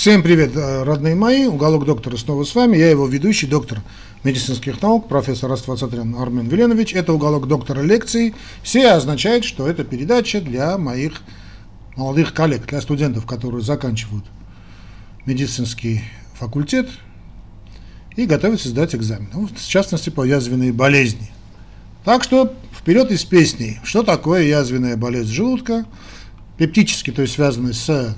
Всем привет, э, родные мои. Уголок доктора снова с вами. Я его ведущий, доктор медицинских наук, профессор Аствацатрян Армен Веленович. Это уголок доктора лекций. Все означает, что это передача для моих молодых коллег, для студентов, которые заканчивают медицинский факультет и готовятся сдать экзамен. Ну, в частности, по язвенной болезни. Так что вперед из песни. Что такое язвенная болезнь желудка? Пептически, то есть связанная с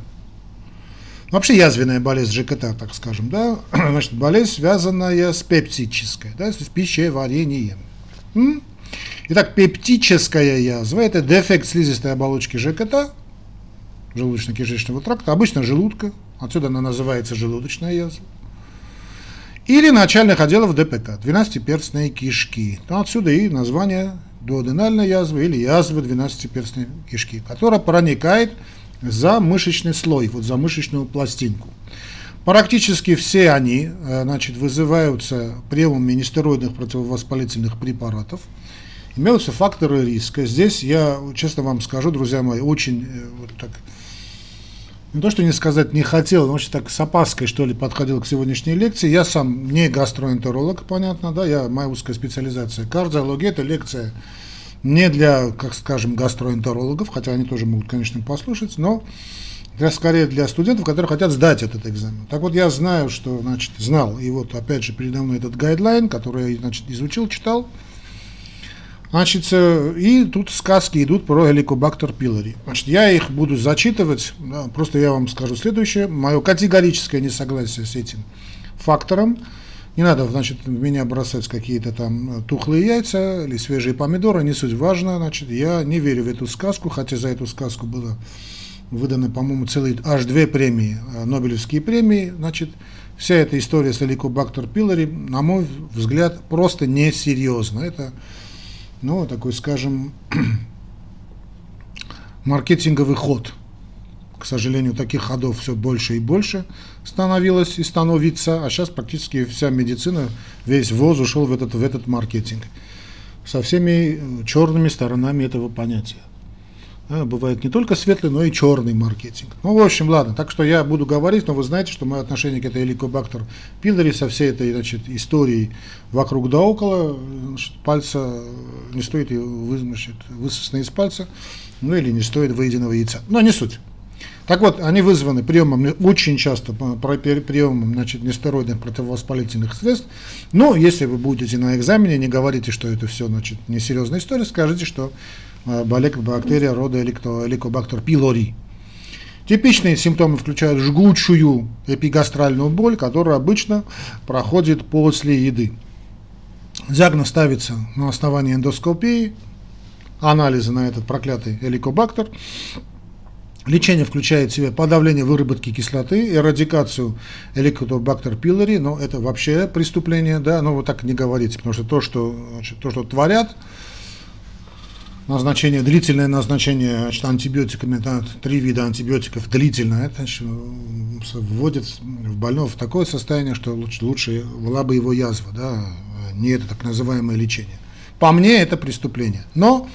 Вообще язвенная болезнь ЖКТ, так скажем, да, значит, болезнь, связанная с пептической, да, с пищеварением. М? Итак, пептическая язва – это дефект слизистой оболочки ЖКТ, желудочно-кишечного тракта, обычно желудка, отсюда она называется желудочная язва, или начальных отделов ДПК, 12-перстные кишки. Ну, отсюда и название дуоденальной язвы или язвы 12-перстной кишки, которая проникает за мышечный слой, вот за мышечную пластинку. Практически все они э, значит, вызываются приемом нестероидных противовоспалительных препаратов. Имеются факторы риска. Здесь я, честно вам скажу, друзья мои, очень э, вот так, не то, что не сказать не хотел, но очень так с опаской, что ли, подходил к сегодняшней лекции. Я сам не гастроэнтеролог, понятно, да, я, моя узкая специализация кардиология, это лекция не для, как скажем, гастроэнтерологов, хотя они тоже могут, конечно, послушать, но для, скорее для студентов, которые хотят сдать этот экзамен. Так вот, я знаю, что, значит, знал, и вот опять же передо мной этот гайдлайн, который я, значит, изучил, читал, Значит, э, и тут сказки идут про Helicobacter pylori. Значит, я их буду зачитывать, просто я вам скажу следующее. Мое категорическое несогласие с этим фактором – не надо, значит, в меня бросать какие-то там э, тухлые яйца или свежие помидоры, не суть важно, значит, я не верю в эту сказку, хотя за эту сказку было выданы, по-моему, целые аж две премии, э, Нобелевские премии, значит, вся эта история с Helicobacter pylori, на мой взгляд, просто несерьезна. Это, ну, такой, скажем, маркетинговый ход – к сожалению, таких ходов все больше и больше становилось и становится, а сейчас практически вся медицина, весь ВОЗ ушел в этот, в этот маркетинг со всеми э, черными сторонами этого понятия. А, бывает не только светлый, но и черный маркетинг. Ну, в общем, ладно, так что я буду говорить, но вы знаете, что мое отношение к этой Helicobacter pylori со всей этой значит, историей вокруг да около, значит, пальца не стоит значит, высосано из пальца, ну или не стоит выеденного яйца. Но не суть. Так вот, они вызваны приемом, очень часто приемом значит, нестероидных противовоспалительных средств. Но если вы будете на экзамене, не говорите, что это все значит, несерьезная история, скажите, что э, бактерия рода Helicobacter pylori. Типичные симптомы включают жгучую эпигастральную боль, которая обычно проходит после еды. Диагноз ставится на основании эндоскопии, анализа на этот проклятый эликобактер, Лечение включает в себя подавление выработки кислоты, эрадикацию Helicobacter pylori, но это вообще преступление, да, но вы так не говорите, потому что то, что, то, что творят, назначение, длительное назначение значит, антибиотиками, да, три вида антибиотиков длительно, это вводит в больного в такое состояние, что лучше, лучше была бы его язва, да, не это так называемое лечение. По мне это преступление. Но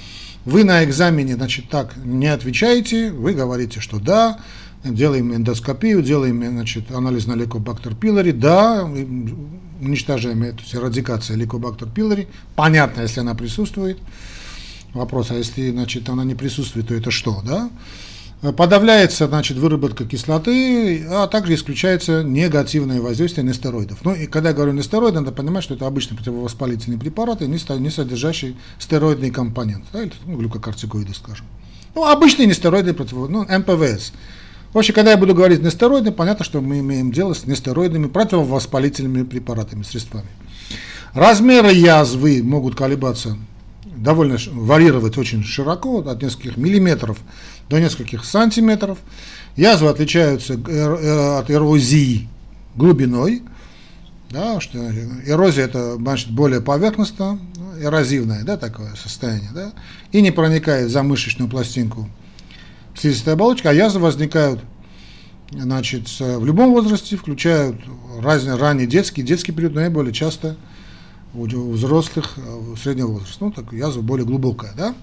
вы на экзамене, значит, так не отвечаете, вы говорите, что да, делаем эндоскопию, делаем, значит, анализ на лейкобактер пилори, да, уничтожаем эту эрадикация лейкобактер пилори, понятно, если она присутствует. Вопрос, а если, значит, она не присутствует, то это что, да? Подавляется значит, выработка кислоты, а также исключается негативное воздействие нестероидов. Ну и когда я говорю нестероиды, надо понимать, что это обычные противовоспалительные препараты, не содержащие стероидный компонент, да, или ну, глюкокортикоиды, скажем. Ну, обычные нестероиды, против, ну, МПВС. Вообще, когда я буду говорить нестероиды, понятно, что мы имеем дело с нестероидными противовоспалительными препаратами, средствами. Размеры язвы могут колебаться довольно варьировать очень широко, от нескольких миллиметров до нескольких сантиметров. Язвы отличаются э, э, от эрозии глубиной, да, что эрозия это значит более поверхностно, эрозивное да, такое состояние, да, и не проникает за мышечную пластинку слизистая оболочка, а язвы возникают значит, в любом возрасте, включают разные, ранний детский, детский период наиболее часто – у взрослых э, среднего возраста. Ну, так язва более глубокая, да?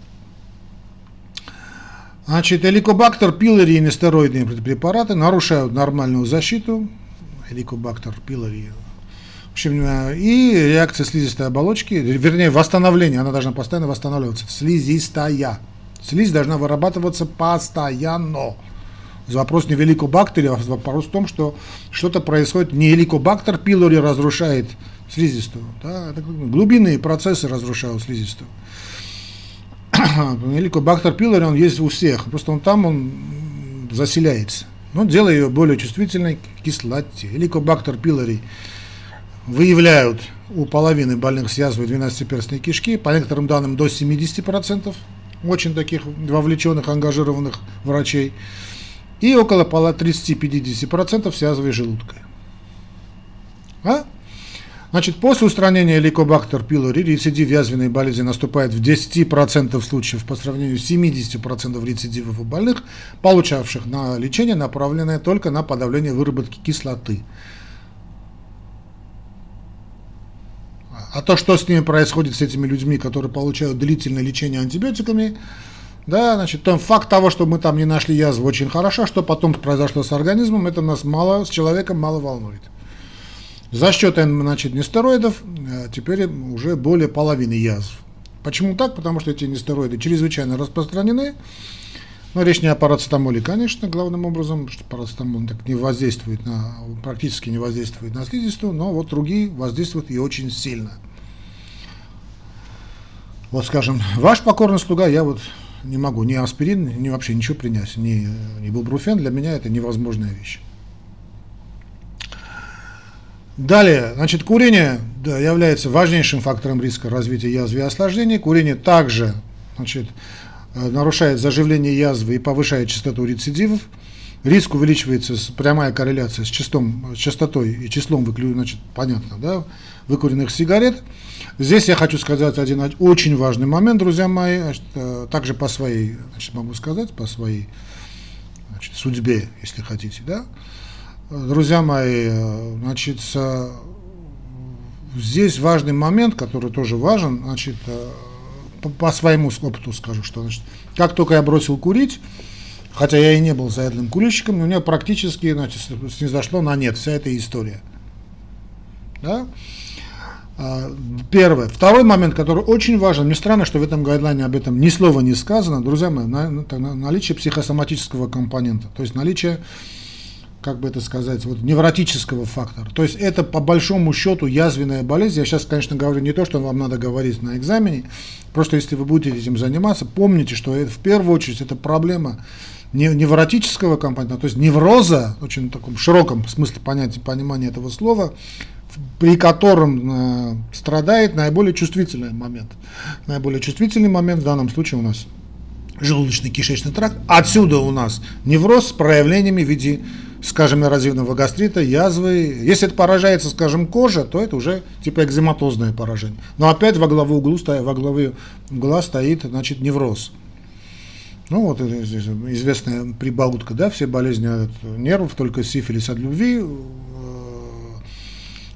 Значит, эликобактер пилори и нестероидные препараты нарушают нормальную защиту. Эликобактер пилори. В общем, э, и реакция слизистой оболочки, вернее, восстановление, она должна постоянно восстанавливаться. Слизистая. Слизь должна вырабатываться постоянно. Вопрос не в великобактере, а вопрос в том, что что-то происходит, не великобактер пилори разрушает слизистую, да, глубинные процессы разрушают слизистую. Великобактер пилори, он есть у всех, просто он там, он заселяется. Но делая ее более чувствительной к кислоте. Великобактер пилори выявляют у половины больных с язвой 12-перстной кишки, по некоторым данным до 70%, очень таких вовлеченных, ангажированных врачей, и около 30-50% с язвой желудка. А? Значит, после устранения лейкобактер пилори рецидив язвенной болезни наступает в 10% случаев по сравнению с 70% рецидивов у больных, получавших на лечение, направленное только на подавление выработки кислоты. А то, что с ними происходит, с этими людьми, которые получают длительное лечение антибиотиками, да, значит, там факт того, что мы там не нашли язву, очень хорошо, что потом произошло с организмом, это нас мало, с человеком мало волнует. За счет значит, нестероидов э, теперь уже более половины язв. Почему так? Потому что эти нестероиды чрезвычайно распространены. Но речь не о парацетамоле, конечно, главным образом, что парацетамол так не воздействует на, практически не воздействует на слизистую, но вот другие воздействуют и очень сильно. Вот, скажем, ваш покорный слуга, я вот не могу ни аспирин, ни вообще ничего принять, ни, ни бубруфен, для меня это невозможная вещь. Далее, значит, курение да, является важнейшим фактором риска развития язвы и осложнений. Курение также значит, Э, нарушает заживление язвы и повышает частоту рецидивов. Риск увеличивается, прямая корреляция с, частом, с частотой и числом, значит, понятно, да, выкуренных сигарет. Здесь я хочу сказать один очень важный момент, друзья мои, э, также по своей, значит, могу сказать, по своей значит, судьбе, если хотите, да. Друзья мои, э, значит, здесь важный момент, который тоже важен, значит, по, по своему опыту скажу, что значит, как только я бросил курить, хотя я и не был заядлым курильщиком, у меня практически значит, снизошло на нет вся эта история. Да? А, первое. Второй момент, который очень важен, мне странно, что в этом гайдлайне об этом ни слова не сказано, друзья мои, на, на, наличие психосоматического компонента, то есть наличие как бы это сказать, вот невротического фактора. То есть это по большому счету язвенная болезнь. Я сейчас, конечно, говорю не то, что вам надо говорить на экзамене, просто если вы будете этим заниматься, помните, что это, в первую очередь это проблема невротического компонента, то есть невроза, очень таком широком смысле понятия, понимания этого слова, при котором э, страдает наиболее чувствительный момент. Наиболее чувствительный момент в данном случае у нас желудочно-кишечный тракт. Отсюда у нас невроз с проявлениями в виде скажем, эрозивного гастрита, язвы. Если это поражается, скажем, кожа, то это уже типа экзематозное поражение. Но опять во главу, углу, во главе угла стоит, значит, невроз. Ну вот известная прибаутка, да, все болезни от нервов, только сифилис от любви, э,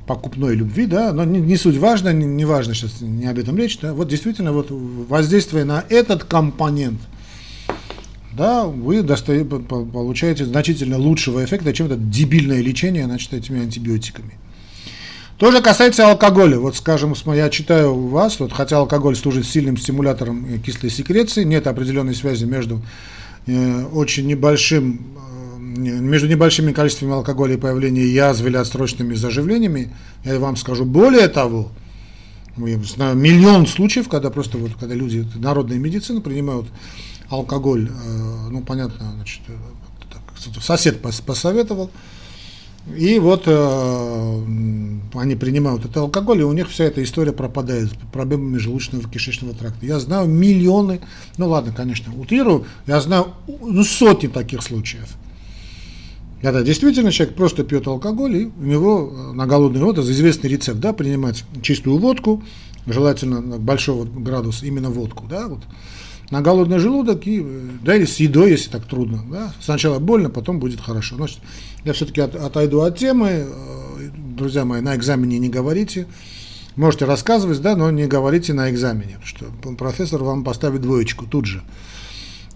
покупной любви, да, но не, не суть важно, не, не важно сейчас, не об этом речь, да, вот действительно вот воздействие на этот компонент – да, вы достаете, получаете значительно лучшего эффекта, чем это дебильное лечение значит, этими антибиотиками. То же касается алкоголя. Вот, скажем, я читаю у вас, вот, хотя алкоголь служит сильным стимулятором кислой секреции, нет определенной связи между э, очень небольшим, э, между небольшими количествами алкоголя и появлением язвы или отсрочными заживлениями. Я вам скажу более того, я знаю миллион случаев, когда просто вот, когда люди, народная медицина принимают алкоголь, э, ну, понятно, значит, э, сосед посоветовал, и вот э, они принимают этот алкоголь, и у них вся эта история пропадает с проблемами желудочного кишечного тракта. Я знаю миллионы, ну ладно, конечно, утрирую, я знаю ну, сотни таких случаев. Когда действительно человек просто пьет алкоголь, и у него э, на голодный год, это известный рецепт, да, принимать чистую водку, желательно большого градуса, именно водку, да, вот, на голодный желудок и да, или с едой, если так трудно. Да? Сначала больно, потом будет хорошо. Значит, я все-таки от, отойду от темы. Э, друзья мои, на экзамене не говорите. Можете рассказывать, да, но не говорите на экзамене, что профессор вам поставит двоечку тут же.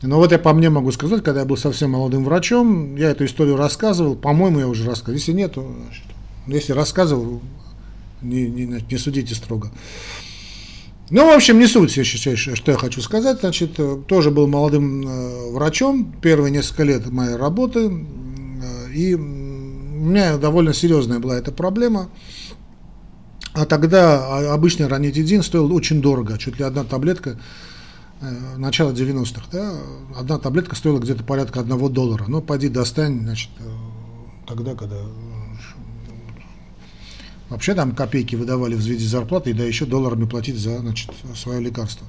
Но вот я по мне могу сказать, когда я был совсем молодым врачом, я эту историю рассказывал, по-моему, я уже рассказывал. Если нет, значит, если рассказывал, не, не, не судите строго. Ну, в общем, не суть, что я хочу сказать. Значит, тоже был молодым э, врачом, первые несколько лет моей работы, э, и у меня довольно серьезная была эта проблема. А тогда обычный ранитидин стоил очень дорого, чуть ли одна таблетка, э, начало 90-х, да, одна таблетка стоила где-то порядка одного доллара. Ну, пойди достань, значит, э, тогда, когда вообще там копейки выдавали в виде зарплаты, да еще долларами платить за, значит, свое лекарство.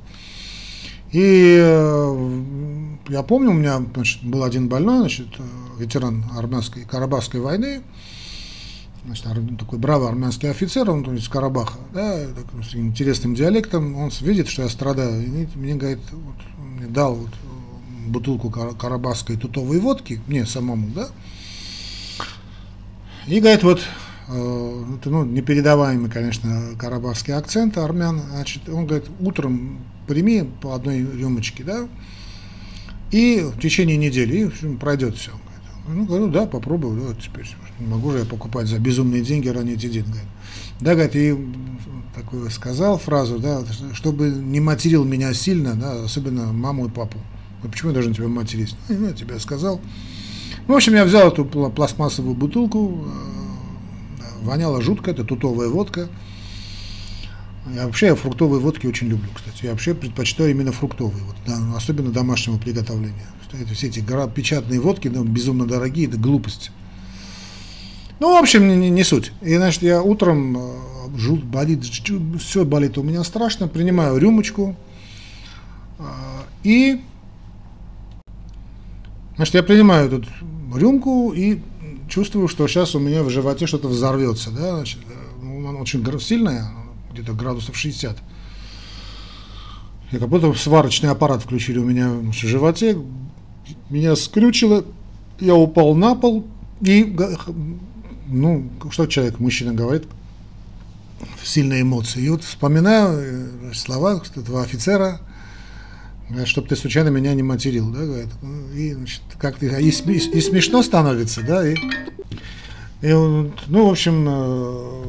И э, я помню, у меня значит, был один больной, значит, ветеран армянской Карабахской войны, значит, такой бравый армянский офицер, он из Карабаха, да, таким, с интересным диалектом, он видит, что я страдаю, и мне, говорит, вот, мне дал вот бутылку карабахской тутовой водки, мне самому, да, и говорит, вот, э, это, ну, непередаваемый, конечно, карабахский акцент армян, значит, он говорит, утром прими по одной рюмочке, да, и в течение недели, и пройдет все. Ну, говорю, да, попробую, да, теперь не могу же я покупать за безумные деньги ранить один. Говорит. Да, говорит, и такую сказал фразу, да, чтобы не материл меня сильно, да, особенно маму и папу. Ну, почему я должен тебя материть? Ну, я тебе сказал. Ну, в общем, я взял эту пластмассовую бутылку, воняла жутко, это тутовая водка. Я вообще я фруктовые водки очень люблю, кстати. Я вообще предпочитаю именно фруктовые, вот, да, особенно домашнего приготовления. Это все эти печатные водки, ну, безумно дорогие, это глупость. Ну, в общем, не, не суть. И, значит, я утром, э, жут, болит, все болит у меня страшно, принимаю рюмочку, э, и, значит, я принимаю эту рюмку и чувствую, что сейчас у меня в животе что-то взорвется, да, значит, э, ну, она очень сильная, где-то градусов 60. И как будто сварочный аппарат включили у меня в животе, меня скрючило, я упал на пол, и, ну, что человек, мужчина говорит, сильные эмоции. И вот вспоминаю э, слова этого офицера, чтобы ты случайно меня не материл, да, говорит. И, значит, как ты, и, и смешно становится, да, и, и ну, в общем, э,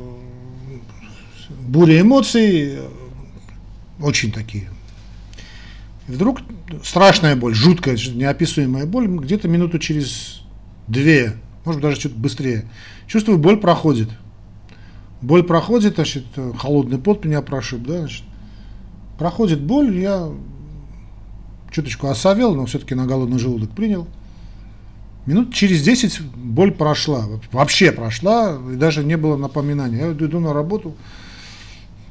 буря эмоций, э, очень такие и вдруг страшная боль, жуткая, неописуемая боль, где-то минуту через две, может быть, даже чуть быстрее. Чувствую, боль проходит. Боль проходит, значит, холодный пот меня прошиб, да, значит. Проходит боль, я чуточку осовел, но все-таки на голодный желудок принял. Минут через 10 боль прошла, вообще прошла, и даже не было напоминания. Я иду на работу,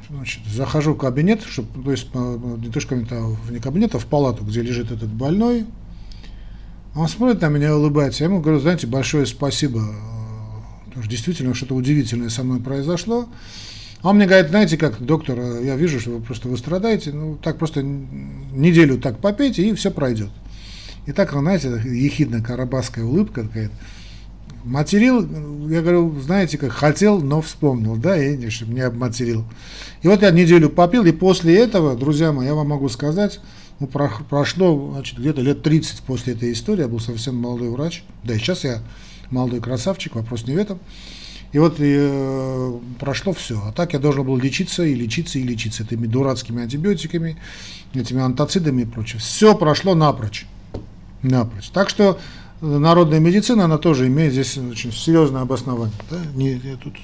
Значит, захожу в кабинет, чтобы, то есть не то, что а не кабинет, а в палату, где лежит этот больной. Он смотрит на меня и улыбается. Я ему говорю, знаете, большое спасибо. Потому что действительно что-то удивительное со мной произошло. А он мне говорит, знаете как, доктор, я вижу, что вы просто вы страдаете, ну так просто неделю так попейте, и все пройдет. И так, знаете, ехидная карабасская улыбка такая, Материл, я говорю, знаете, как хотел, но вспомнил, да, и не обматерил. И вот я неделю попил, и после этого, друзья мои, я вам могу сказать, ну, про, прошло значит, где-то лет 30 после этой истории, я был совсем молодой врач, да и сейчас я молодой красавчик, вопрос не в этом. И вот э, прошло все. А так я должен был лечиться и лечиться и лечиться этими дурацкими антибиотиками, этими антацидами и прочее. Все прошло напрочь. Напрочь. Так что народная медицина, она тоже имеет здесь очень серьезное обоснование. Да? Не, тут,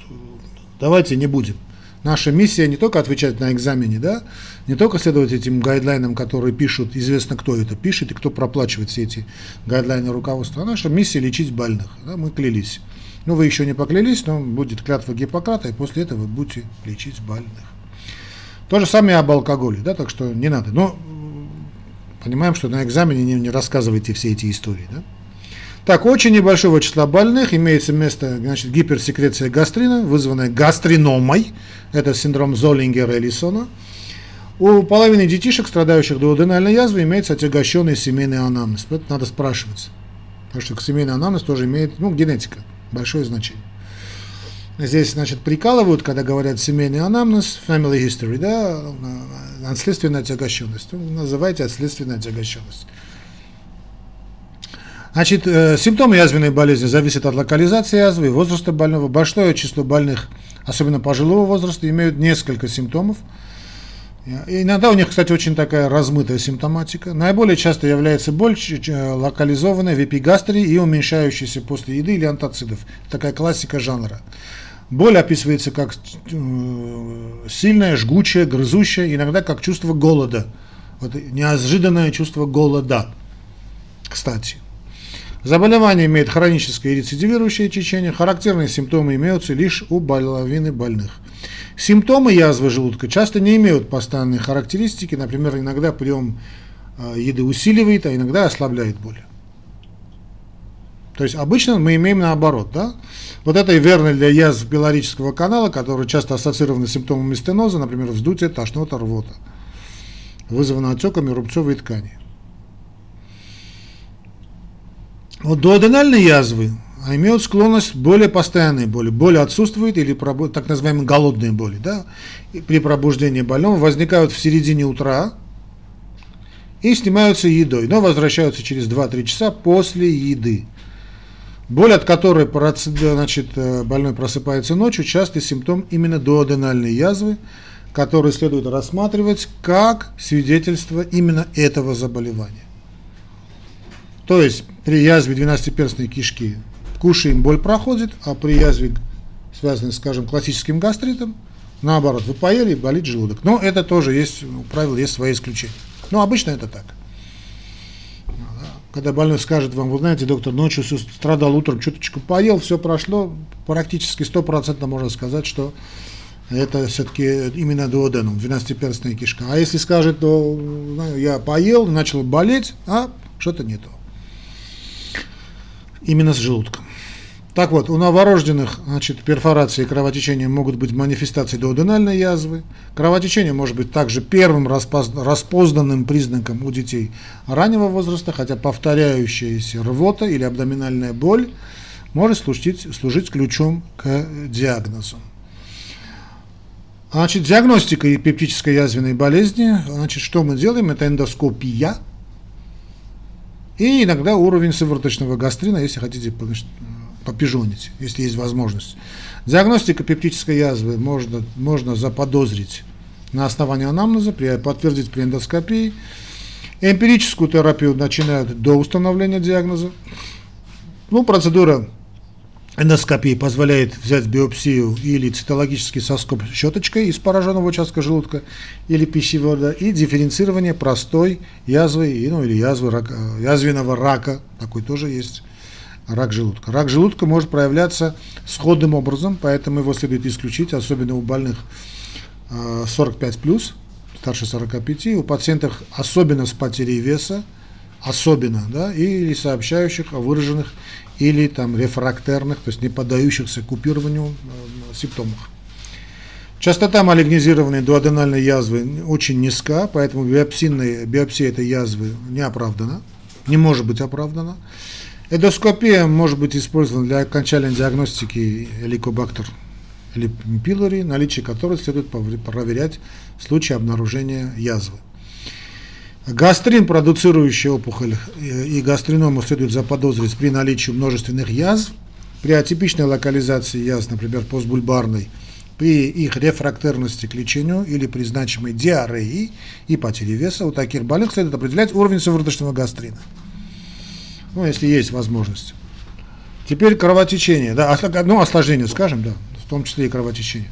давайте не будем. Наша миссия не только отвечать на экзамене, да, не только следовать этим гайдлайнам, которые пишут, известно кто это пишет и кто проплачивает все эти гайдлайны руководства, а наша миссия лечить больных. Да, мы клялись. Ну, вы еще не поклялись, но будет клятва Гиппократа, и после этого вы будете лечить больных. То же самое об алкоголе, да, так что не надо. Но понимаем, что на экзамене не, не рассказывайте все эти истории, да. Так, очень небольшого числа больных имеется место значит, гиперсекреция гастрина, вызванная гастриномой. Это синдром Золлингера-Эллисона. У половины детишек, страдающих дуоденальной язвой, имеется отягощенный семейный анамнез. Это надо спрашивать. Потому что семейный анамнез тоже имеет, ну, генетика, большое значение. Здесь, значит, прикалывают, когда говорят семейный анамнез, family history, да, наследственная отягощенность. Ну, называйте отследственная отягощенность. Значит, э, симптомы язвенной болезни зависят от локализации язвы и возраста больного. Большое число больных, особенно пожилого возраста, имеют несколько симптомов. И иногда у них, кстати, очень такая размытая симптоматика. Наиболее часто является боль локализованная в эпигастрии и уменьшающаяся после еды или антацидов. Такая классика жанра. Боль описывается как э, сильная, жгучая, грызущая, иногда как чувство голода. Вот неожиданное чувство голода, кстати. Заболевание имеет хроническое и рецидивирующее течение. Характерные симптомы имеются лишь у половины больных. Симптомы язвы желудка часто не имеют постоянной характеристики. Например, иногда прием а, еды усиливает, а иногда ослабляет боль. То есть обычно мы имеем наоборот. Да? Вот это и верно для язв пилорического канала, которые часто ассоциированы с симптомами стеноза, например, вздутие, тошнота, рвота, вызвано отеками рубцовой ткани. Вот дуоденальные язвы имеют склонность более постоянной боли. Боль отсутствует или так называемые голодные боли. Да? И при пробуждении больного возникают в середине утра и снимаются едой, но возвращаются через 2-3 часа после еды. Боль, от которой значит, э, больной просыпается ночью, частый симптом именно дуоденальной язвы, который следует рассматривать как свидетельство именно этого заболевания. То есть при язве двенадцатиперстной кишки кушаем, боль проходит, а при язве, связанной, скажем, классическим гастритом, наоборот, вы поели, болит желудок. Но это тоже есть, у правил есть свои исключения. Но обычно это так. Когда больной скажет вам, вы знаете, доктор, ночью страдал утром, чуточку поел, все прошло, практически стопроцентно можно сказать, что это все-таки именно дуоденум, двенадцатиперстная кишка. А если скажет, то знаю, я поел, начал болеть, а что-то не то именно с желудком. Так вот, у новорожденных значит, перфорации и кровотечения могут быть манифестацией дуоденальной язвы. Кровотечение может быть также первым распознанным признаком у детей раннего возраста, хотя повторяющаяся рвота или абдоминальная боль может служить, служить ключом к диагнозу. Значит, диагностика пептической язвенной болезни, значит, что мы делаем, это эндоскопия – и иногда уровень сывороточного гастрина, если хотите попижонить, если есть возможность. Диагностика пептической язвы можно, можно заподозрить на основании анамнеза, подтвердить при эндоскопии. Эмпирическую терапию начинают до установления диагноза. Ну, процедура эндоскопии позволяет взять биопсию или цитологический соскоб щеточкой из пораженного участка желудка или пищевода и дифференцирование простой язвы ну, или язвы рака, язвенного рака, такой тоже есть рак желудка. Рак желудка может проявляться сходным образом, поэтому его следует исключить, особенно у больных 45 плюс, старше 45, у пациентов особенно с потерей веса, особенно, да, или сообщающих о выраженных или там рефрактерных, то есть не поддающихся купированию э, симптомах. Частота малигнизированной дуоденальной язвы очень низка, поэтому биопсия, биопсия этой язвы не оправдана, не может быть оправдана. Эдоскопия может быть использована для окончательной диагностики лейкобактер или пилори, наличие которой следует проверять в случае обнаружения язвы. Гастрин, продуцирующий опухоль и гастриному следует заподозрить при наличии множественных язв, при атипичной локализации язв, например, постбульбарной, при их рефрактерности к лечению или при значимой диареи и потере веса, у таких больных следует определять уровень сывороточного гастрина. Ну, если есть возможность. Теперь кровотечение, да, ну, осложнение, скажем, да, в том числе и кровотечение.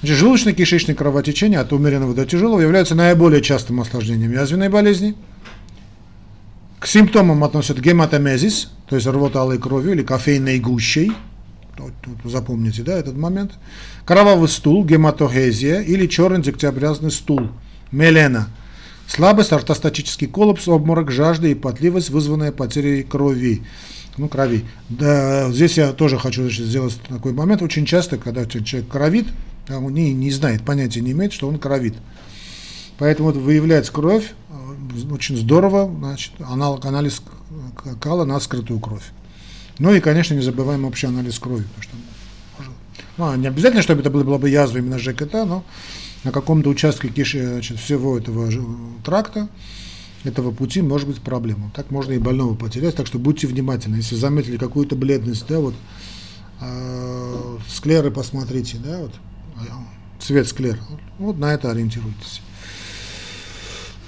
Значит, желудочно-кишечное кровотечение от умеренного до тяжелого является наиболее частым осложнением язвенной болезни. К симптомам относят гематомезис, то есть рвота алой кровью или кофейной гущей. Запомните, да, этот момент. Кровавый стул, гематохезия или черный дегтеобразный стул, мелена. Слабость, ортостатический коллапс, обморок, жажда и потливость, вызванная потерей крови ну, крови. Да, здесь я тоже хочу значит, сделать такой момент. Очень часто, когда человек кровит, он не, не знает, понятия не имеет, что он кровит. Поэтому вот выявлять кровь э, очень здорово, значит, аналог, анализ кала на скрытую кровь. Ну и, конечно, не забываем общий анализ крови, потому что ну, не обязательно, чтобы это была бы язва именно ЖКТ, но на каком-то участке киши, значит, всего этого тракта этого пути может быть проблема. Так можно и больного потерять, так что будьте внимательны. Если заметили какую-то бледность, да, вот э, склеры посмотрите, да, вот цвет склер, вот на это ориентируйтесь.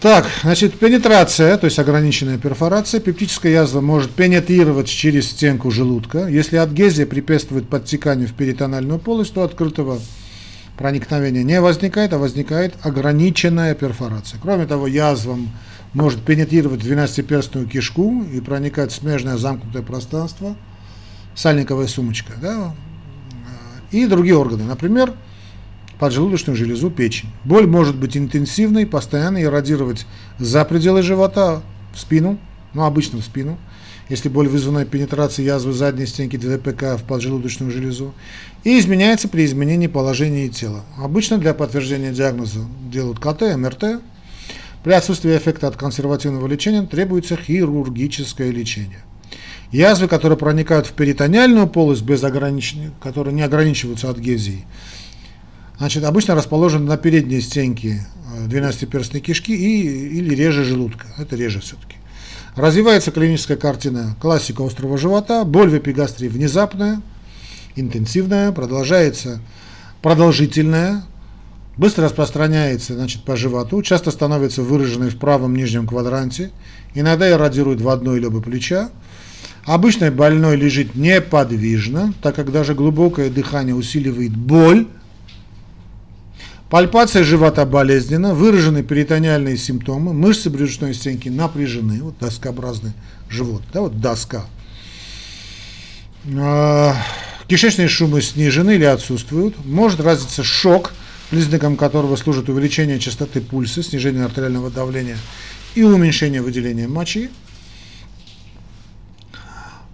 Так, значит, пенетрация, то есть ограниченная перфорация. Пептическая язва может пенетрировать через стенку желудка. Если адгезия препятствует подтеканию в перитональную полость, то открытого проникновения не возникает, а возникает ограниченная перфорация. Кроме того, язва может пенетрировать двенадцатиперстную кишку и проникать в смежное замкнутое пространство, сальниковая сумочка, да, и другие органы. Например, поджелудочную железу, печень. Боль может быть интенсивной, постоянно эродировать за пределы живота, в спину, ну обычно в спину, если боль вызвана пенетрацией язвы задней стенки ДДПК в поджелудочную железу, и изменяется при изменении положения тела. Обычно для подтверждения диагноза делают КТ, МРТ. При отсутствии эффекта от консервативного лечения требуется хирургическое лечение. Язвы, которые проникают в перитониальную полость без ограничений, которые не ограничиваются адгезией, значит, обычно расположены на передней стенке 12-перстной э, кишки и, или реже желудка. Это реже все-таки. Развивается клиническая картина классика острого живота, боль в эпигастрии внезапная, интенсивная, продолжается продолжительная, быстро распространяется значит, по животу, часто становится выраженной в правом нижнем квадранте, иногда эродирует в одной или оба плеча. Обычно больной лежит неподвижно, так как даже глубокое дыхание усиливает боль, Пальпация живота болезненна, выражены перитониальные симптомы, мышцы брюшной стенки напряжены, вот доскообразный живот, да, вот доска. А, кишечные шумы снижены или отсутствуют. Может развиться шок, признаком которого служит увеличение частоты пульса, снижение артериального давления и уменьшение выделения мочи.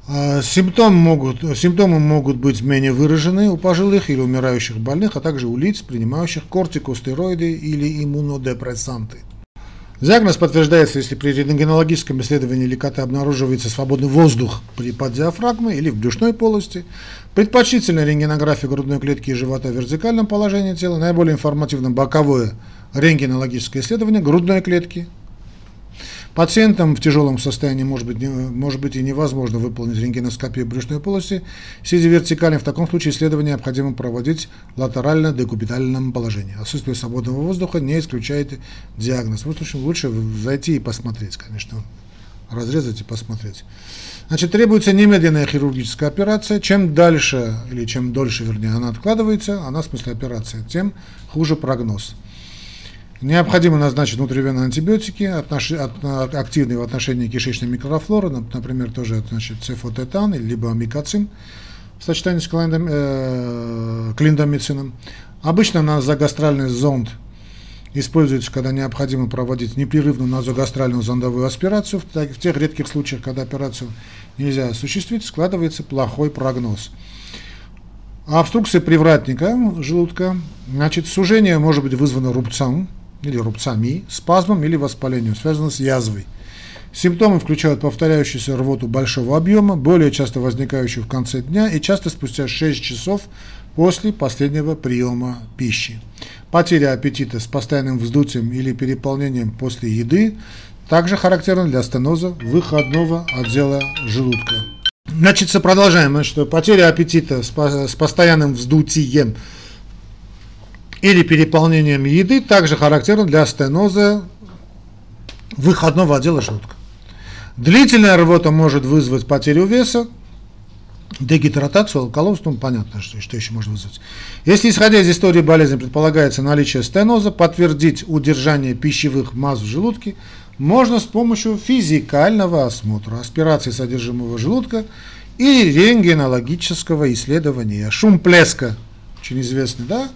А, симптомы могут, симптомы могут быть менее выражены у пожилых или умирающих больных, а также у лиц, принимающих кортикостероиды или иммунодепрессанты. Диагноз подтверждается, если при рентгенологическом исследовании ликоты обнаруживается свободный воздух при поддиафрагме или в брюшной полости, предпочтительная рентгенография грудной клетки и живота в вертикальном положении тела, наиболее информативно боковое рентгенологическое исследование грудной клетки, Пациентам в тяжелом состоянии может быть, может быть и невозможно выполнить рентгеноскопию брюшной полости, сидя вертикально. В таком случае исследование необходимо проводить в латерально-декубитальном положении. Отсутствие свободного воздуха не исключает диагноз. В случае лучше зайти и посмотреть, конечно, разрезать и посмотреть. Значит, требуется немедленная хирургическая операция. Чем дальше, или чем дольше, вернее, она откладывается, она в смысле операция, тем хуже прогноз. Необходимо назначить внутривенные антибиотики, отнош... от... активные в отношении кишечной микрофлоры, например, тоже значит, цефотетан, либо амикацин в сочетании с клиндом... э... клиндомицином. Обычно назогастральный зонд используется, когда необходимо проводить непрерывную назогастральную зондовую аспирацию. В тех редких случаях, когда операцию нельзя осуществить, складывается плохой прогноз. А обструкция привратника желудка, значит, сужение может быть вызвано рубцом, или рубцами, спазмом или воспалением, связанным с язвой. Симптомы включают повторяющуюся рвоту большого объема, более часто возникающую в конце дня и часто спустя 6 часов после последнего приема пищи. Потеря аппетита с постоянным вздутием или переполнением после еды также характерна для стеноза выходного отдела желудка. Значит, продолжаем, что потеря аппетита с постоянным вздутием или переполнением еды также характерно для стеноза выходного отдела желудка. Длительная рвота может вызвать потерю веса, дегидратацию, алкалоз, ну понятно, что, что еще может вызвать. Если исходя из истории болезни предполагается наличие стеноза, подтвердить удержание пищевых масс в желудке можно с помощью физикального осмотра, аспирации содержимого желудка и рентгенологического исследования. Шум плеска, очень известный, да,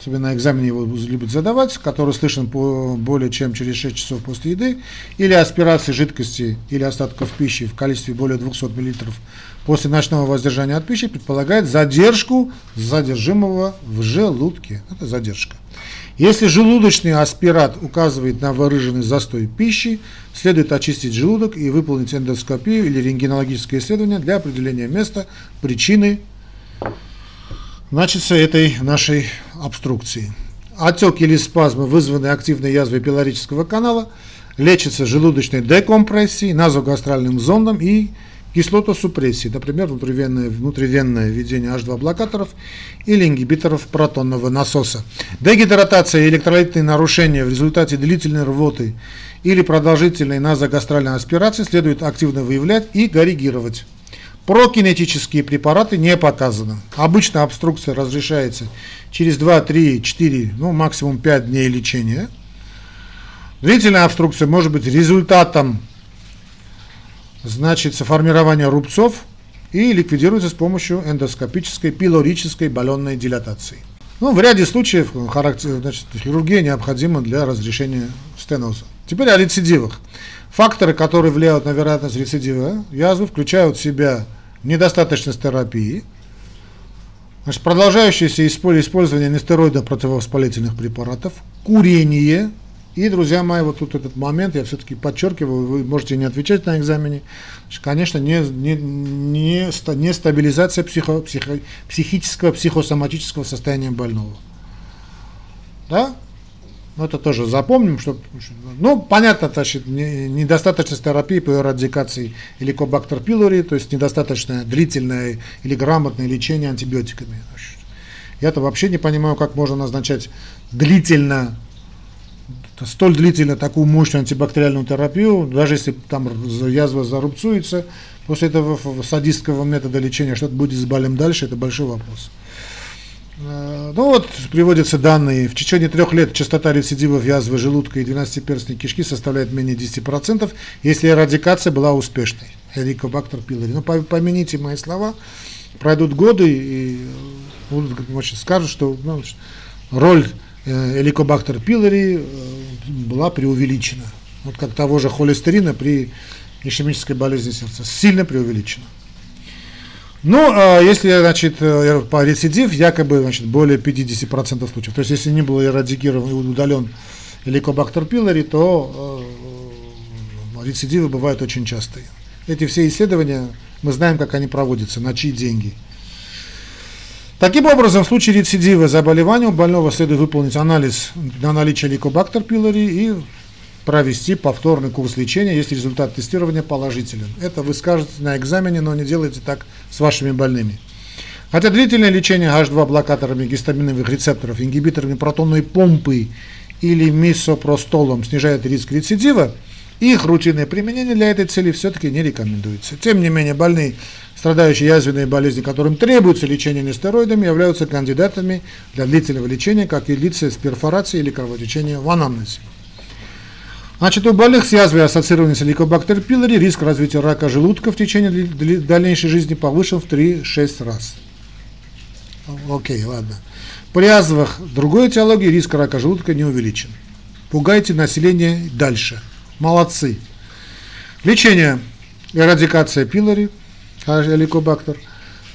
особенно на экзамене его любят задавать, который слышен по более чем через 6 часов после еды, или аспирации жидкости или остатков пищи в количестве более 200 мл после ночного воздержания от пищи предполагает задержку задержимого в желудке. Это задержка. Если желудочный аспират указывает на выраженный застой пищи, следует очистить желудок и выполнить эндоскопию или рентгенологическое исследование для определения места причины значится этой нашей обструкции. Отек или спазмы, вызванные активной язвой пилорического канала, лечится желудочной декомпрессией, назогастральным зондом и кислотосупрессией, например, внутривенное, внутривенное введение H2-блокаторов или ингибиторов протонного насоса. Дегидратация и электролитные нарушения в результате длительной рвоты или продолжительной назогастральной аспирации следует активно выявлять и коррегировать. Прокинетические препараты не показаны. Обычно обструкция разрешается через 2, 3, 4, ну максимум 5 дней лечения. Длительная обструкция может быть результатом значит, формирования рубцов и ликвидируется с помощью эндоскопической пилорической баллонной дилатации. Ну, в ряде случаев характер, значит, хирургия необходима для разрешения стеноза. Теперь о рецидивах. Факторы, которые влияют на вероятность рецидива язвы, включают в себя недостаточность терапии, значит, продолжающееся использование нестероидно противовоспалительных препаратов, курение, и, друзья мои, вот тут этот момент, я все-таки подчеркиваю, вы можете не отвечать на экзамене, конечно, не, не, не, не стабилизация психо, психо, психического, психосоматического состояния больного. Да? Ну, это тоже запомним, что, ну, понятно, значит, недостаточность терапии по эрадикации эликобактер пилори, то есть недостаточное длительное или грамотное лечение антибиотиками. Я-то вообще не понимаю, как можно назначать длительно, столь длительно такую мощную антибактериальную терапию, даже если там язва зарубцуется, после этого садистского метода лечения что-то будет с болем дальше, это большой вопрос. Э, ну вот, приводятся данные. В течение трех лет частота рецидивов язвы желудка и 12-перстной кишки составляет менее 10%, если эрадикация была успешной. Helicobacter pylori. Ну, помяните мои слова, пройдут годы и будут, значит, скажут, что ну, роль Helicobacter pylori э, была преувеличена. Вот как того же холестерина при ишемической болезни сердца. Сильно преувеличена. Ну, а если, значит, э, по рецидив, якобы, значит, более 50% случаев. То есть, если не был эрадикирован и удален Helicobacter pylori, то э, рецидивы бывают очень частые. Эти все исследования, мы знаем, как они проводятся, на чьи деньги. Таким образом, в случае рецидива заболевания у больного следует выполнить анализ на наличие Helicobacter pylori и провести повторный курс лечения, если результат тестирования положителен. Это вы скажете на экзамене, но не делайте так с вашими больными. Хотя длительное лечение H2 блокаторами гистаминовых рецепторов, ингибиторами протонной помпы или мисопростолом снижает риск рецидива, их рутинное применение для этой цели все-таки не рекомендуется. Тем не менее, больные, страдающие язвенной болезнью, которым требуется лечение нестероидами, являются кандидатами для длительного лечения, как и лица с перфорацией или кровотечением в анамнезе. Значит, у больных с язвой, ассоциированной с pylori, риск развития рака желудка в течение дальнейшей жизни повышен в 3-6 раз. Окей, ладно. При язвах другой этиологии риск рака желудка не увеличен. Пугайте население дальше. Молодцы. Лечение. Эрадикация пилори, Helicobacter.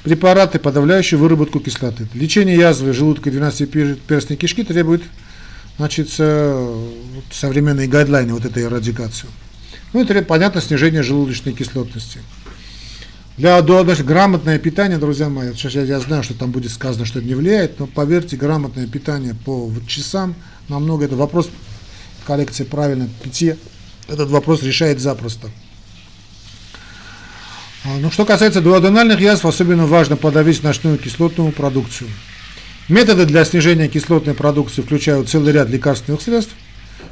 Препараты, подавляющие выработку кислоты. Лечение язвы желудка и 12-перстной кишки требует значит, современные гайдлайны вот этой эрадикации. Ну и понятно, снижение желудочной кислотности. Для значит, грамотное питание, друзья мои, сейчас я, я знаю, что там будет сказано, что это не влияет, но поверьте, грамотное питание по часам намного, это вопрос коллекции правильно питье, этот вопрос решает запросто. А, ну, что касается дуоденальных язв, особенно важно подавить ночную кислотную продукцию. Методы для снижения кислотной продукции включают целый ряд лекарственных средств,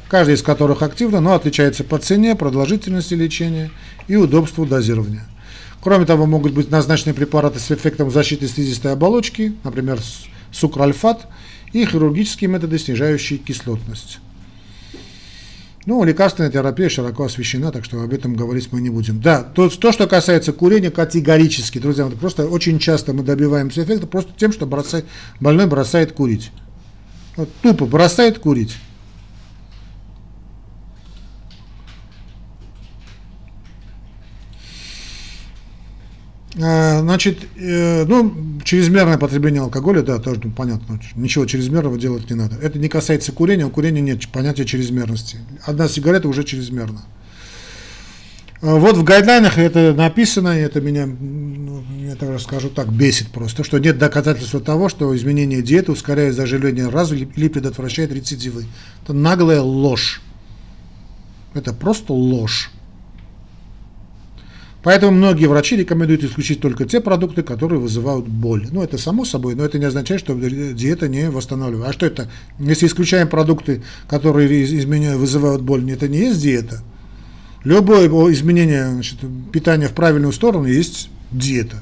каждый из которых активно, но отличается по цене, продолжительности лечения и удобству дозирования. Кроме того, могут быть назначены препараты с эффектом защиты слизистой оболочки, например, сукральфат, и хирургические методы, снижающие кислотность. Ну, лекарственная терапия широко освещена, так что об этом говорить мы не будем. Да, то, то что касается курения, категорически, друзья, просто очень часто мы добиваемся эффекта просто тем, что бросает, больной бросает курить. Вот, тупо бросает курить. Значит, э, ну, чрезмерное потребление алкоголя, да, тоже ну, понятно, ничего чрезмерного делать не надо. Это не касается курения, у курения нет понятия чрезмерности. Одна сигарета уже чрезмерна. А, вот в гайдлайнах это написано, и это меня, ну, я так скажу так, бесит просто, что нет доказательства того, что изменение диеты ускоряет заживление разу или предотвращает рецидивы. Это наглая ложь. Это просто ложь. Поэтому многие врачи рекомендуют исключить только те продукты, которые вызывают боль. Ну, это само собой, но это не означает, что диета не восстанавливает. А что это? Если исключаем продукты, которые изменяют, вызывают боль, это не есть диета. Любое изменение значит, питания в правильную сторону есть диета.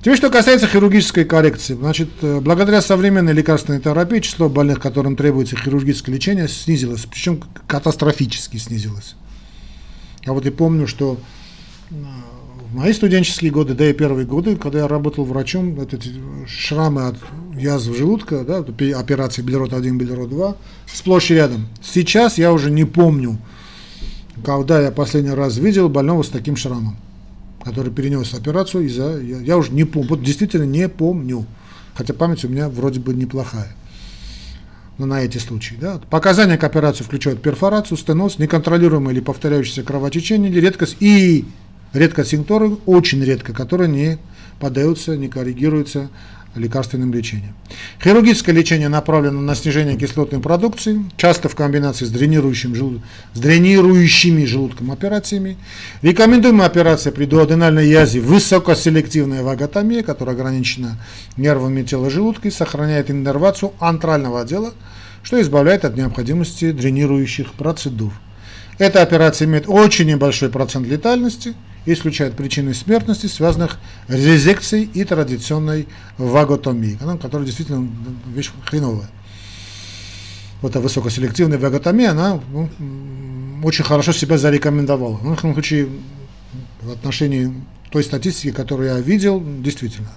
Теперь, что касается хирургической коррекции. Значит, э, благодаря современной лекарственной терапии число больных, которым требуется хирургическое лечение, снизилось. Причем катастрофически снизилось. Я вот и помню, что в мои студенческие годы, да и первые годы, когда я работал врачом, эти шрамы от язв желудка, да, операции Белерот-1, Белерот-2, сплошь и рядом. Сейчас я уже не помню, когда я последний раз видел больного с таким шрамом, который перенес операцию из-за... Я, я уже не помню, вот действительно не помню, хотя память у меня вроде бы неплохая. Но на эти случаи. Да. Показания к операции включают перфорацию, стеноз, неконтролируемое или повторяющееся кровотечение, или редкость и редко симптомы, очень редко, которые не поддаются, не коррегируются лекарственным лечением. Хирургическое лечение направлено на снижение кислотной продукции, часто в комбинации с, дренирующим желуд... с дренирующими желудком операциями. Рекомендуемая операция при дуоденальной язе высокоселективная ваготомия, которая ограничена нервами тела желудка и сохраняет иннервацию антрального отдела, что избавляет от необходимости дренирующих процедур. Эта операция имеет очень небольшой процент летальности – исключает причины смертности, связанных с резекцией и традиционной ваготомией, которая действительно вещь хреновая. Вот эта высокоселективная ваготомия, она ну, очень хорошо себя зарекомендовала. Ну, в этом случае, в отношении той статистики, которую я видел, действительно,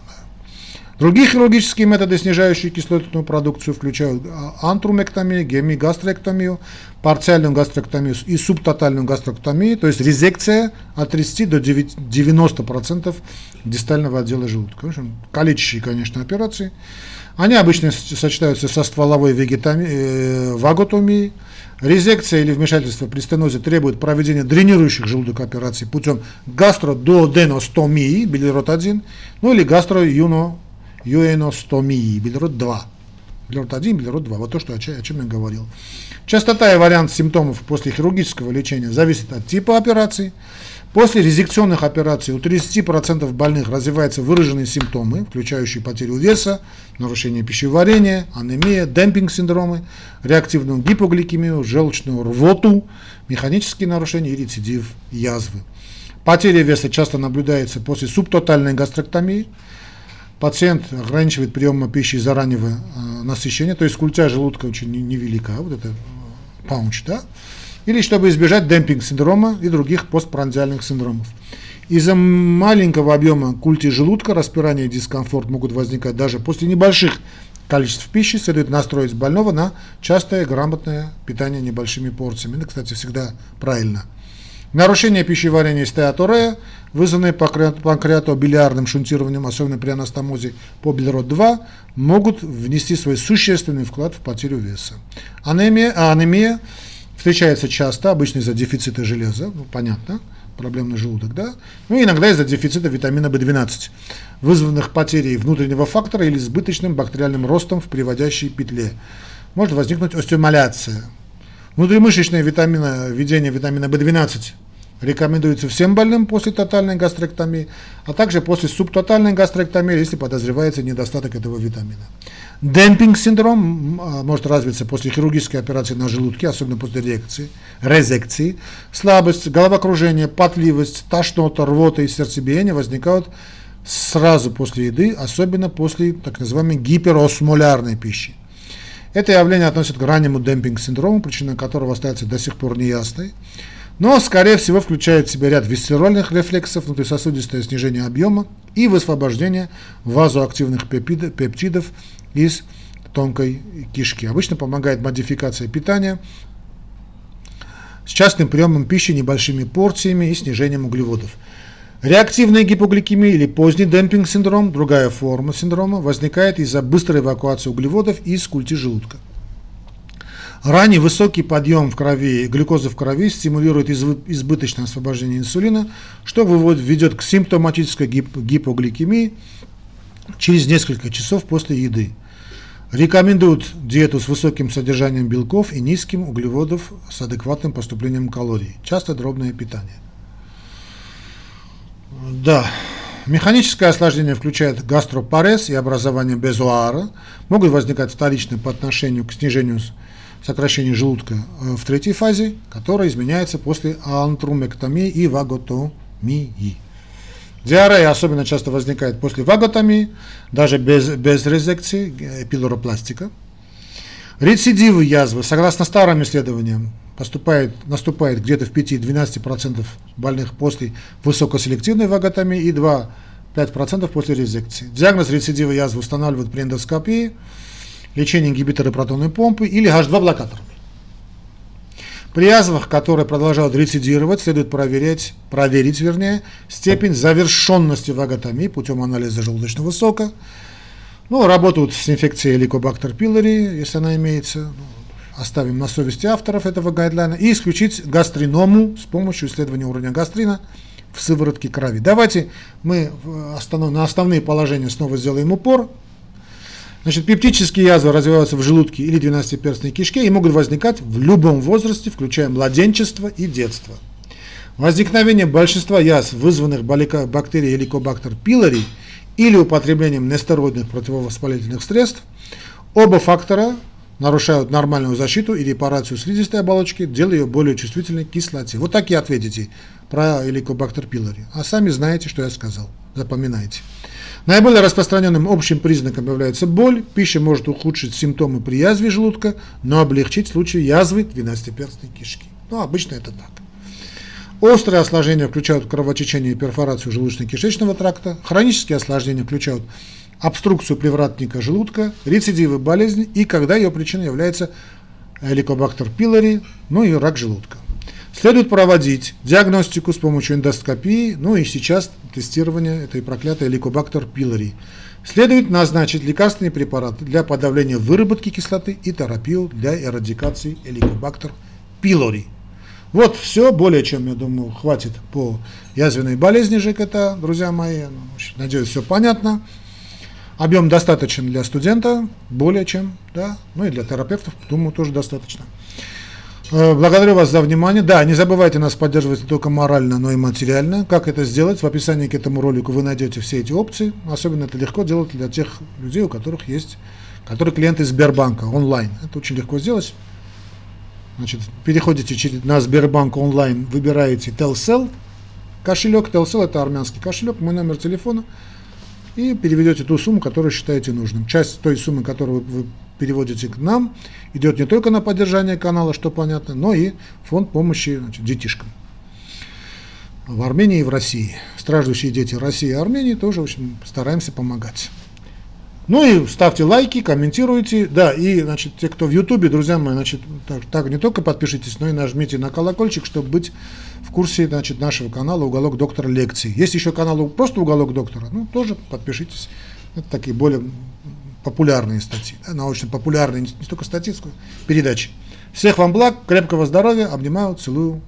Другие хирургические методы, снижающие кислотную продукцию, включают а, антрумэктомию, гемигастроэктомию, парциальную гастроэктомию и субтотальную гастроэктомию, то есть резекция от 30 до 90% дистального отдела желудка. В общем, калечащие, конечно, операции. Они обычно сочетаются со стволовой э, ваготомией. Резекция или вмешательство при стенозе требует проведения дренирующих желудок операций путем гастродуоденостомии, билирот-1, ну или гастроюно юэностомии, Белерот 2. Белерот 1, Белерот 2. Вот то, что, о чем я говорил. Частота и вариант симптомов после хирургического лечения зависит от типа операции. После резекционных операций у 30% больных развиваются выраженные симптомы, включающие потерю веса, нарушение пищеварения, анемия, демпинг-синдромы, реактивную гипогликемию, желчную рвоту, механические нарушения и рецидив язвы. Потеря веса часто наблюдается после субтотальной гастроктомии, пациент ограничивает прием пищи из-за раннего э, насыщения, то есть культя желудка очень невелика, вот это э, паунч, да, или чтобы избежать демпинг-синдрома и других постпрандиальных синдромов. Из-за маленького объема культи желудка распирание и дискомфорт могут возникать даже после небольших количеств пищи, следует настроить больного на частое грамотное питание небольшими порциями. Это, кстати, всегда правильно – Нарушение пищеварения и стеаторея, вызванные панкреатобилиарным шунтированием, особенно при анастомозе по Белерот-2, могут внести свой существенный вклад в потерю веса. Анемия, а анемия встречается часто, обычно из-за дефицита железа, ну, понятно, проблемный желудок, да, ну и иногда из-за дефицита витамина В12, вызванных потерей внутреннего фактора или избыточным бактериальным ростом в приводящей петле. Может возникнуть остеомаляция, Внутримышечное витамина, введение витамина В12 рекомендуется всем больным после тотальной гастроэктомии, а также после субтотальной гастроэктомии, если подозревается недостаток этого витамина. Демпинг-синдром а, может развиться после хирургической операции на желудке, особенно после реакции, резекции. Слабость, головокружение, потливость, тошнота, рвота и сердцебиение возникают сразу после еды, особенно после так называемой гиперосмолярной пищи. Это явление относится к раннему демпинг-синдрому, причина которого остается до сих пор неясной, но, скорее всего, включает в себя ряд висцеральных рефлексов, внутрисосудистое снижение объема и высвобождение вазоактивных пептидов из тонкой кишки. Обычно помогает модификация питания с частым приемом пищи небольшими порциями и снижением углеводов. Реактивная гипогликемия или поздний демпинг-синдром, другая форма синдрома, возникает из-за быстрой эвакуации углеводов из культи желудка. Ранний высокий подъем в крови, глюкозы в крови стимулирует избыточное освобождение инсулина, что ведет к симптоматической гип гипогликемии через несколько часов после еды. Рекомендуют диету с высоким содержанием белков и низким углеводов с адекватным поступлением калорий. Часто дробное питание. Да, механическое осложнение включает гастропарез и образование безуара. Могут возникать вторично по отношению к снижению сокращения желудка э, в третьей фазе, которая изменяется после антрумектомии и ваготомии. Диарея особенно часто возникает после ваготомии, даже без, без резекции, эпилоропластика. Рецидивы язвы, согласно старым исследованиям, поступает, наступает где-то в 5-12% больных после высокоселективной ваготомии и 2-5% после резекции. Диагноз рецидива язвы устанавливают при эндоскопии, лечении ингибиторы протонной помпы или H2-блокаторами. При язвах, которые продолжают рецидировать, следует проверять, проверить вернее, степень завершенности ваготомии путем анализа желудочного сока. Ну, работают с инфекцией Helicobacter pylori, если она имеется. Ну, оставим на совести авторов этого гайдлайна. И исключить гастриному с помощью исследования уровня гастрина в сыворотке крови. Давайте мы на основные положения снова сделаем упор. Значит, пептические язвы развиваются в желудке или двенадцатиперстной кишке и могут возникать в любом возрасте, включая младенчество и детство. Возникновение большинства язв, вызванных бактерией Helicobacter pylori или употреблением нестероидных противовоспалительных средств, оба фактора нарушают нормальную защиту и репарацию слизистой оболочки, делая ее более чувствительной к кислоте. Вот так и ответите про Helicobacter pylori. А сами знаете, что я сказал. Запоминайте. Наиболее распространенным общим признаком является боль. Пища может ухудшить симптомы при язве желудка, но облегчить в случае язвы двенадцатиперстной кишки. Ну, обычно это так. Острые осложнения включают кровотечение и перфорацию желудочно-кишечного тракта. Хронические осложнения включают обструкцию привратника желудка, рецидивы болезни и когда ее причиной является Helicobacter pylori, ну и рак желудка. Следует проводить диагностику с помощью эндоскопии, ну и сейчас тестирование этой проклятой Helicobacter pylori. Следует назначить лекарственные препараты для подавления выработки кислоты и терапию для эрадикации Helicobacter pylori. Вот все, более чем, я думаю, хватит по язвенной болезни ЖКТ, друзья мои. Ну, надеюсь, все понятно. Объем достаточен для студента, более чем, да, ну и для терапевтов, думаю, тоже достаточно. Э, благодарю вас за внимание. Да, не забывайте нас поддерживать не только морально, но и материально. Как это сделать? В описании к этому ролику вы найдете все эти опции. Особенно это легко делать для тех людей, у которых есть, которые клиенты Сбербанка онлайн. Это очень легко сделать. Значит, переходите через, на Сбербанк онлайн, выбираете Telcel кошелек. Telcel это армянский кошелек, мой номер телефона. И переведете ту сумму, которую считаете нужным. Часть той суммы, которую вы переводите к нам, идет не только на поддержание канала, что понятно, но и фонд помощи значит, детишкам. В Армении и в России. Страждущие дети России и Армении тоже, в общем, стараемся помогать. Ну и ставьте лайки, комментируйте. Да, и, значит, те, кто в Ютубе, друзья мои, значит, так, так не только подпишитесь, но и нажмите на колокольчик, чтобы быть в курсе, значит, нашего канала «Уголок доктора лекций». Есть еще канал просто «Уголок доктора», ну, тоже подпишитесь. Это такие более популярные статьи, да, научно-популярные, не, столько статьи, сколько передачи. Всех вам благ, крепкого здоровья, обнимаю, целую.